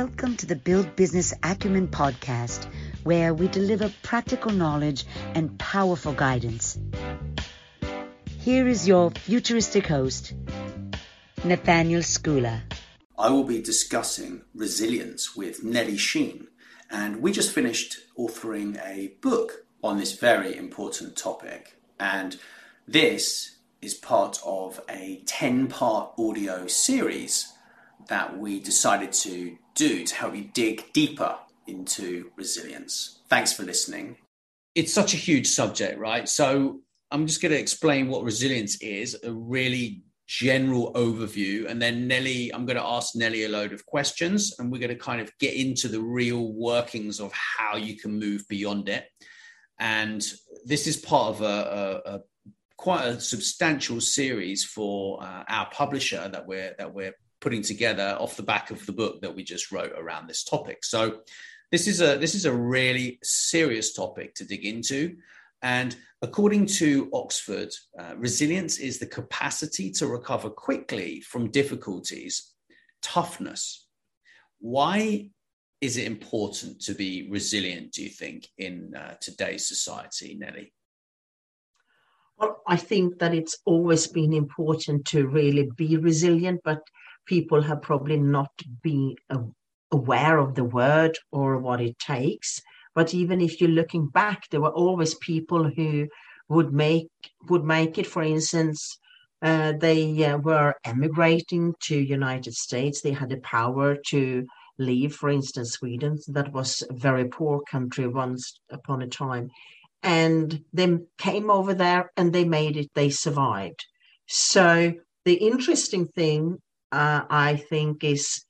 Welcome to the Build Business Acumen podcast, where we deliver practical knowledge and powerful guidance. Here is your futuristic host, Nathaniel Schooler. I will be discussing resilience with Nelly Shein, and we just finished authoring a book on this very important topic. And this is part of a 10 part audio series that we decided to do to help you dig deeper into resilience. Thanks for listening. It's such a huge subject, right? So I'm just going to explain what resilience is, a really general overview. And then Nelly, I'm going to ask Nelly a load of questions and we're going to kind of get into the real workings of how you can move beyond it. And this is part of a, a, a quite a substantial series for uh, our publisher that we're that we're putting together off the back of the book that we just wrote around this topic. So this is a this is a really serious topic to dig into. And according to Oxford, uh, resilience is the capacity to recover quickly from difficulties, toughness. Why is it important to be resilient, do you think, in uh, today's society, Nelly? Well, I think that it's always been important to really be resilient, but people have probably not been aware of the word or what it takes. But even if you're looking back, there were always people who would make would make it. For instance, uh, they uh, were emigrating to United States. They had the power to leave. For instance, Sweden that was a very poor country once upon a time, and they came over there and they made it. They survived. So the interesting thing uh, I think, is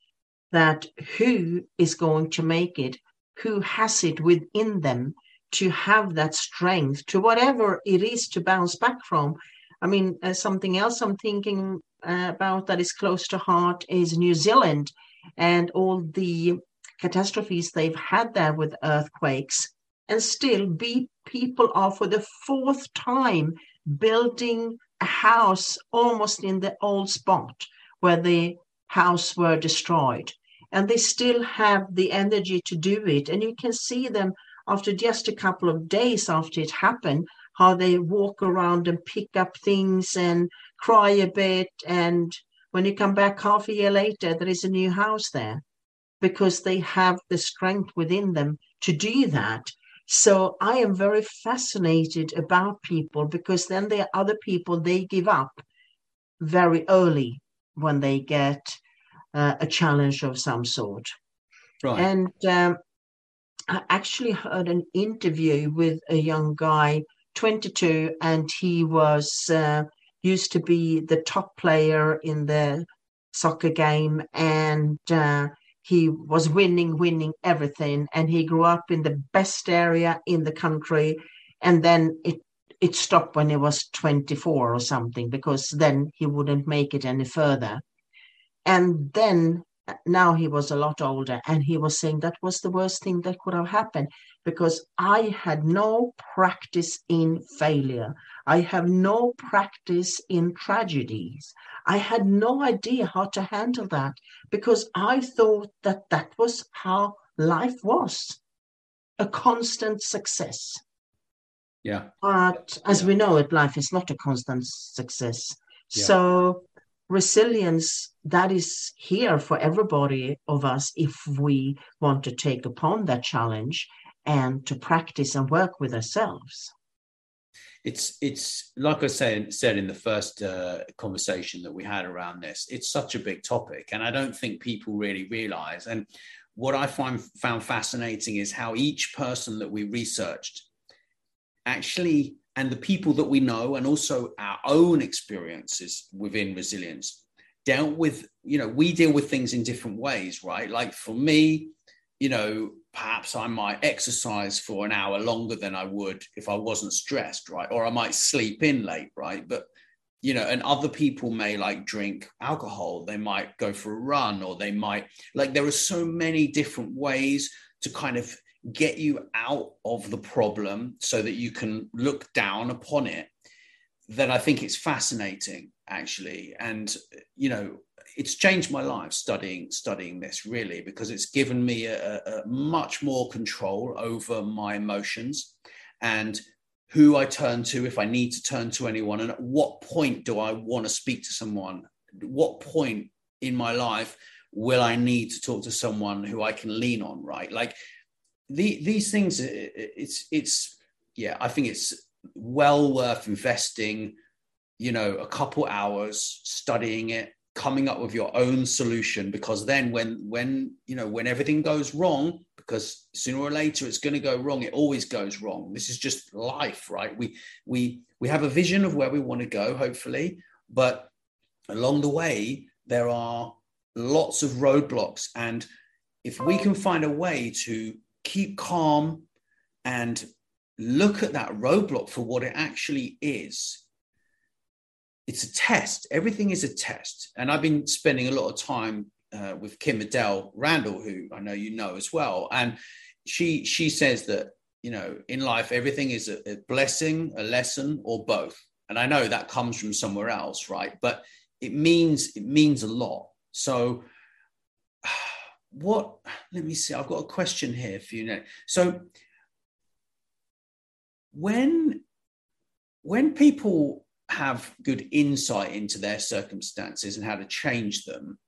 that who is going to make it, who has it within them to have that strength to whatever it is to bounce back from. I mean, uh, something else I'm thinking uh, about that is close to heart is New Zealand and all the catastrophes they've had there with earthquakes. And still, be people are for the fourth time building a house almost in the old spot where the house were destroyed. And they still have the energy to do it. And you can see them after just a couple of days after it happened, how they walk around and pick up things and cry a bit. And when you come back half a year later, there is a new house there because they have the strength within them to do that. So I am very fascinated about people because then there are other people they give up very early when they get uh, a challenge of some sort. Right. And um, I actually heard an interview with a young guy, 22, and he was uh, used to be the top player in the soccer game, and uh, he was winning, winning everything. And he grew up in the best area in the country, and then it it stopped when he was 24 or something because then he wouldn't make it any further. And then uh, now he was a lot older and he was saying that was the worst thing that could have happened because i had no practice in failure. I have no practice in tragedies. I had no idea how to handle that because i thought that that was how life was a constant success yeah. But as we know it life is not a constant success. Yeah. so resilience that is here for everybody of us if we want to take upon that challenge and to practice and work with ourselves. It's it's like i said said in the first uh, conversation that we had around this it's such a big topic and i don't think people really realize. And what i find found fascinating is how each person that we researched actually and the people that we know and also our own experiences within resilience dealt with you know we deal with things in different ways right? Like for me you know perhaps i might exercise for an hour longer than i would if i wasn't stressed right? Or i might sleep in late right? But you know and other people may like drink alcohol. They might go for a run or they might like there are so many different ways to kind of get you out of the problem so that you can look down upon it that I think it's fascinating actually. And you know it's changed my life studying studying this really because it's given me a, a much more control over my emotions and who I turn to if I need to turn to anyone and at what point do I want to speak to someone? What point in my life will I need to talk to someone who I can lean on right? Like the, these things uh, it's it's yeah i think it's well worth investing you know a couple hours studying it coming up with your own solution because then when when you know when everything goes wrong because sooner or later it's going to go wrong it always goes wrong. This is just life right? We we we have a vision of where we want to go hopefully but along the way there are lots of roadblocks. And if we can find a way to keep calm and look at that roadblock for what it actually is. It's a test. Everything is a test. And I've been spending a lot of time uh, with Kim Adele Randall, who I know you know as well. And she she says that you know in life everything is a, a blessing, a lesson, or both. And I know that comes from somewhere else, right? But it means it means a lot. So what let me see i've got a question here for you now so when when people have good insight into their circumstances and how to change them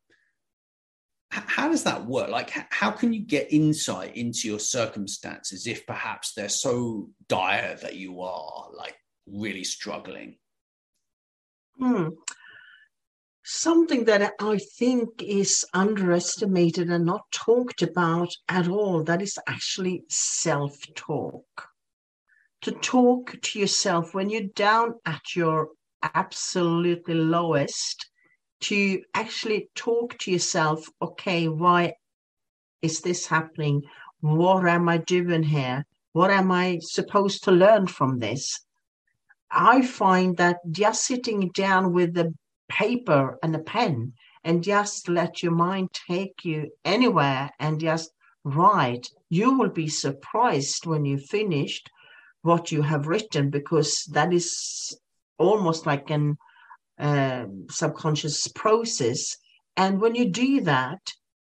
how does that work? Like how can you get insight into your circumstances if perhaps they're so dire that you are like really struggling? Hmm something that I think is underestimated and not talked about at all. That is actually self talk. To talk to yourself when you're down at your absolutely lowest, to actually talk to yourself, okay, why is this happening? What am I doing here? What am I supposed to learn from this? I find that just sitting down with the paper and a pen and just let your mind take you anywhere and just write, you will be surprised when you finished what you have written because that is almost like an uh, subconscious process. And when you do that,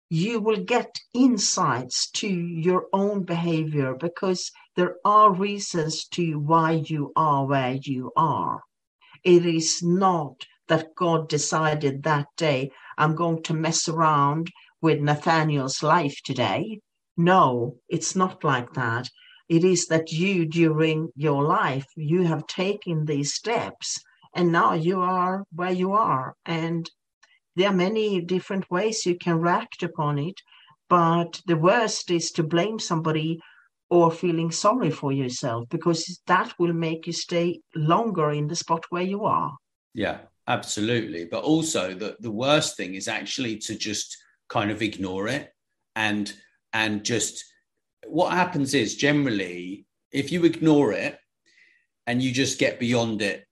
you will get insights to your own behavior because there are reasons to why you are where you are. It is not that God decided that day, I'm going to mess around with Nathaniel's life today. No, it's not like that. It is that you, during your life, you have taken these steps and now you are where you are. And there are many different ways you can react upon it. But the worst is to blame somebody or feeling sorry for yourself because that will make you stay longer in the spot where you are. Yeah, absolutely. But also the the worst thing is actually to just kind of ignore it and and just what happens is generally if you ignore it and you just get beyond it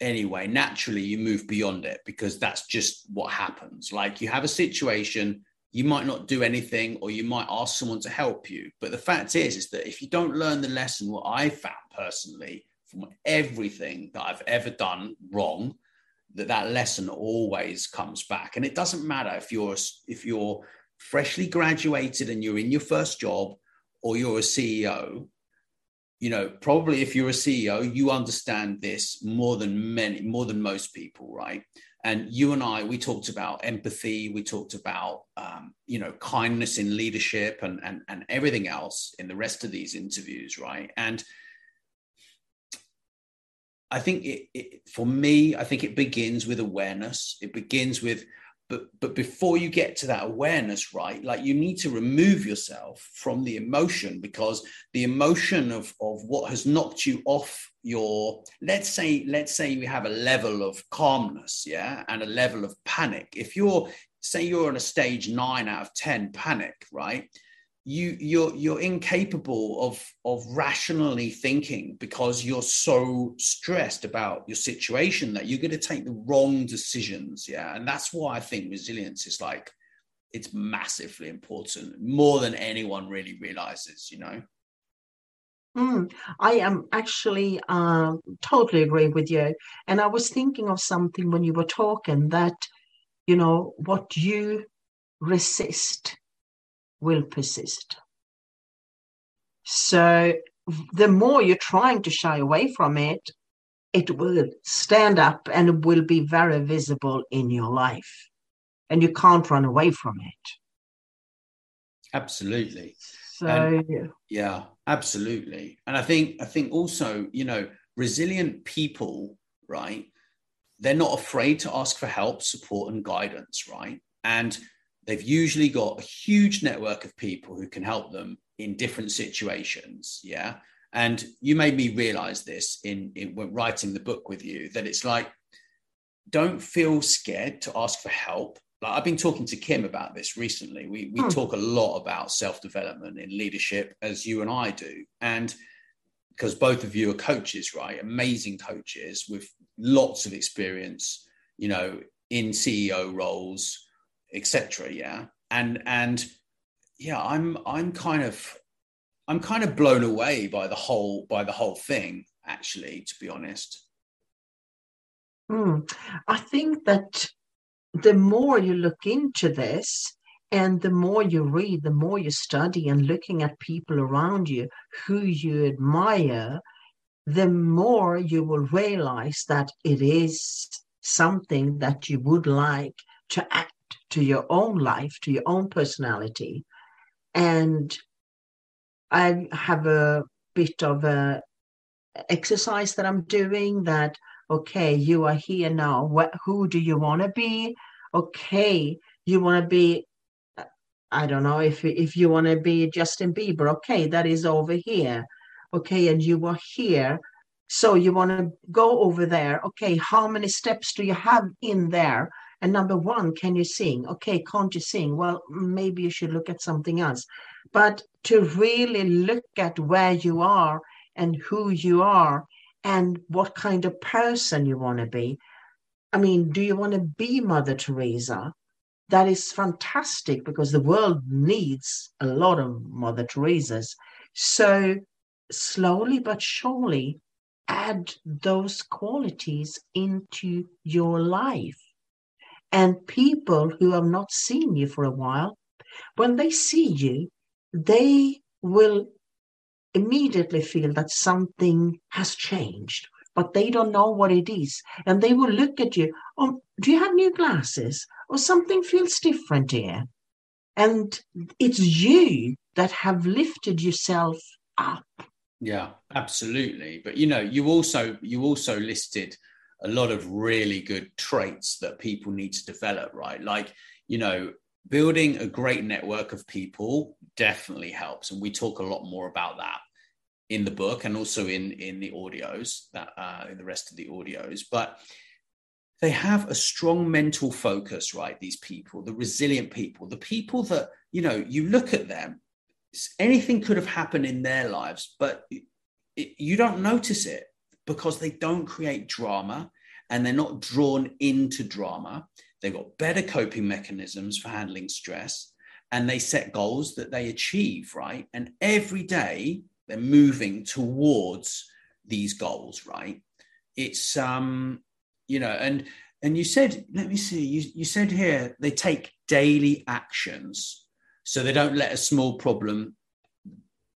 anyway naturally you move beyond it because that's just what happens like you have a situation you might not do anything or you might ask someone to help you but the fact is is that if you don't learn the lesson what i found personally from everything that i've ever done wrong that that lesson always comes back. And it doesn't matter if you're if you're freshly graduated and you're in your first job or you're a ceo you know probably if you're a ceo you understand this more than many more than most people right? And you and i we talked about empathy we talked about um, you know kindness in leadership and, and and everything else in the rest of these interviews right? And I think it, it, for me, I think it begins with awareness. It begins with but but before you get to that awareness right like you need to remove yourself from the emotion because the emotion of of what has knocked you off your let's say let's say you have a level of calmness yeah and a level of panic if you're say you're on a stage 9 out of 10 panic right you you're you're incapable of of rationally thinking because you're so stressed about your situation that you're going to take the wrong decisions yeah and that's why i think resilience is like it's massively important more than anyone really realizes you know Mm, I am actually uh, totally agree with you. And I was thinking of something when you were talking that, you know, what you resist will persist. So the more you're trying to shy away from it, it will stand up and it will be very visible in your life. And you can't run away from it. Absolutely. So And- Yeah, absolutely. And I think I think also, you know, resilient people, right? They're not afraid to ask for help, support, and guidance, right? And they've usually got a huge network of people who can help them in different situations. Yeah. And you made me realize this in, in when writing the book with you that it's like, don't feel scared to ask for help. Like I've been talking to Kim about this recently. We, we Hmm. talk a lot about self development in leadership, as you and I do. And because both of you are coaches, right? Amazing coaches with lots of experience, you know, in CEO roles, etc. Yeah, and and yeah, I'm I'm kind of I'm kind of blown away by the whole by the whole thing. Actually, to be honest, Hmm. I think that the more you look into this and the more you read, the more you study and looking at people around you who you admire, the more you will realize that it is something that you would like to act to your own life, to your own personality. And I have a bit of a exercise that I'm doing that okay, you are here now. What, who do you want to be? Okay, you want to be, uh, I don't know if if you want to be Justin Bieber. Okay, that is over here. Okay, and you are here. So you want to go over there. Okay, how many steps do you have in there? And number one, can you sing? Okay, can't you sing? Well, maybe you should look at something else. But to really look at where you are and who you are and what kind of person you want to be. I mean, do you want to be Mother Teresa? That is fantastic because the world needs a lot of Mother Teresas. So, slowly but surely, add those qualities into your life. And people who have not seen you for a while, when they see you, they will immediately feel that something has changed, but they don't know what it is. And they will look at you, oh, do you have new glasses? Or something feels different here. And it's you that have lifted yourself up. yeah, absolutely. But you know, you also you also listed a lot of really good traits that people need to develop, right? Like you know, building a great network of people definitely helps and we talk a lot more about that in the book and also in in the audios that uh, in the rest of the audios but they have a strong mental focus right these people the resilient people the people that you know you look at them anything could have happened in their lives but it, you don't notice it because they don't create drama and they're not drawn into drama They've got better coping mechanisms for handling stress and they set goals that they achieve, right? And every day they're moving towards these goals, right? It's um, you know, and and you said, let me see, you, you said here they take daily actions so they don't let a small problem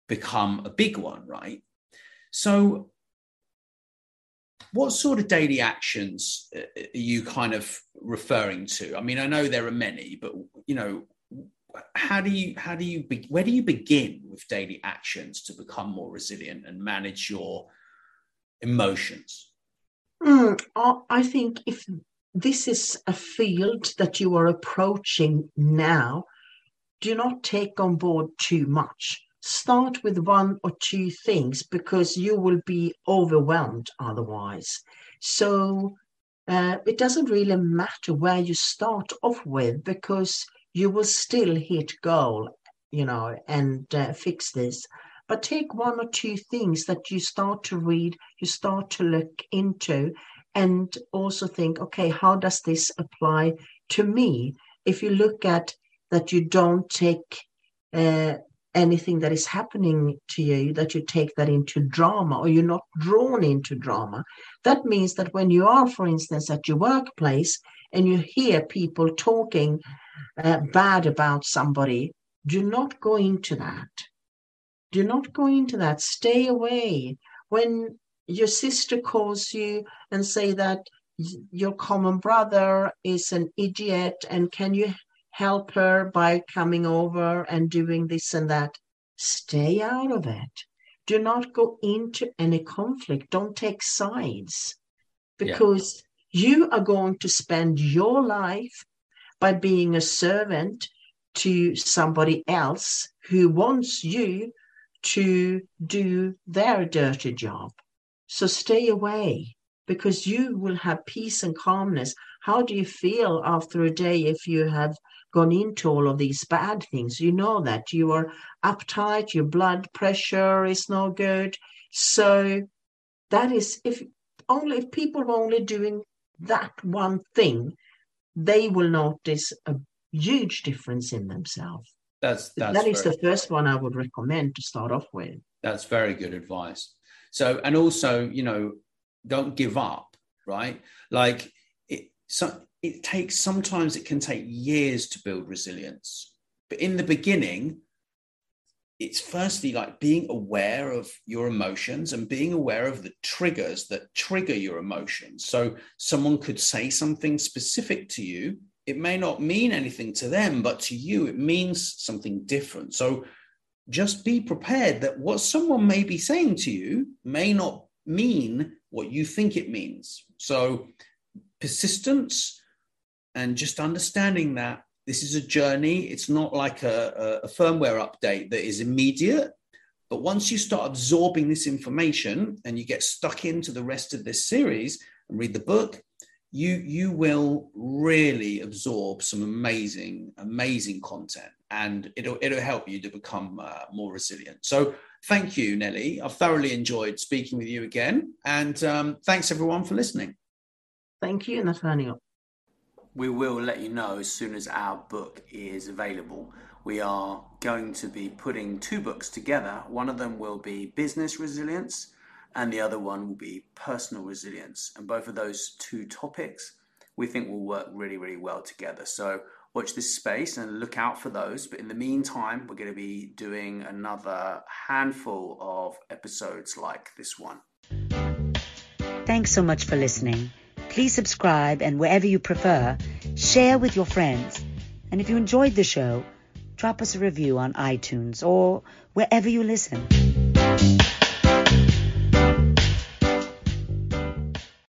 become a big one, right? So what sort of daily actions uh, are you kind of referring to? I mean, I know there are many, but you know, how do you how do you be, where do you begin with daily actions to become more resilient and manage your emotions? Mm, I I think if this is a field that you are approaching now, do not take on board too much. Start with one or two things because you will be overwhelmed otherwise. So uh, it doesn't really matter where you start off with because you will still hit goal, you know, and uh, fix this. But take one or two things that you start to read, you start to look into, and also think, okay, how does this apply to me? If you look at that, you don't take uh, anything that is happening to you, that you take that into drama or you're not drawn into drama. That means that when you are, for instance, at your workplace and you hear people talking uh, bad about somebody, do not go into that. Do not go into that. Stay away. When your sister calls you and say that your common brother is an idiot and can you help her by coming over and doing this and that. Stay out of it. Do not go into any conflict. Don't take sides because yeah. you are going to spend your life by being a servant to somebody else who wants you to do their dirty job. So stay away because you will have peace and calmness. How do you feel after a day if you have gone into all of these bad things. You know that you are uptight, your blood pressure is no good. So that is if only if people are only doing that one thing, they will notice a huge difference in themselves. That's, that's that is the first one I would recommend to start off with. That's very good advice. So, and also, you know, don't give up, right? Like, it, so it takes sometimes it can take years to build resilience. But in the beginning it's firstly like being aware of your emotions and being aware of the triggers that trigger your emotions. So someone could say something specific to you. It may not mean anything to them but to you it means something different. So just be prepared that what someone may be saying to you may not mean what you think it means. So persistence and just understanding that this is a journey. It's not like a, a, firmware update that is immediate. But once you start absorbing this information and you get stuck into the rest of this series and read the book, you you will really absorb some amazing amazing content and it'll it'll help you to become uh, more resilient so thank you nelly i've thoroughly enjoyed speaking with you again and um, thanks everyone for listening thank you nathaniel we will let you know as soon as our book is available. We are going to be putting two books together. One of them will be business resilience, and the other one will be personal resilience. And both of those two topics we think will work really, really well together. So watch this space and look out for those. But in the meantime, we're going to be doing another handful of episodes like this one. Thanks so much for listening. Please subscribe and wherever you prefer, share with your friends. And if you enjoyed the show, drop us a review on iTunes or wherever you listen.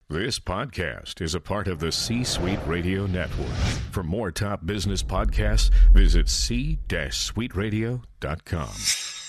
This podcast is a part of the C Suite Radio Network. For more top business podcasts, visit c-suiteradio.com.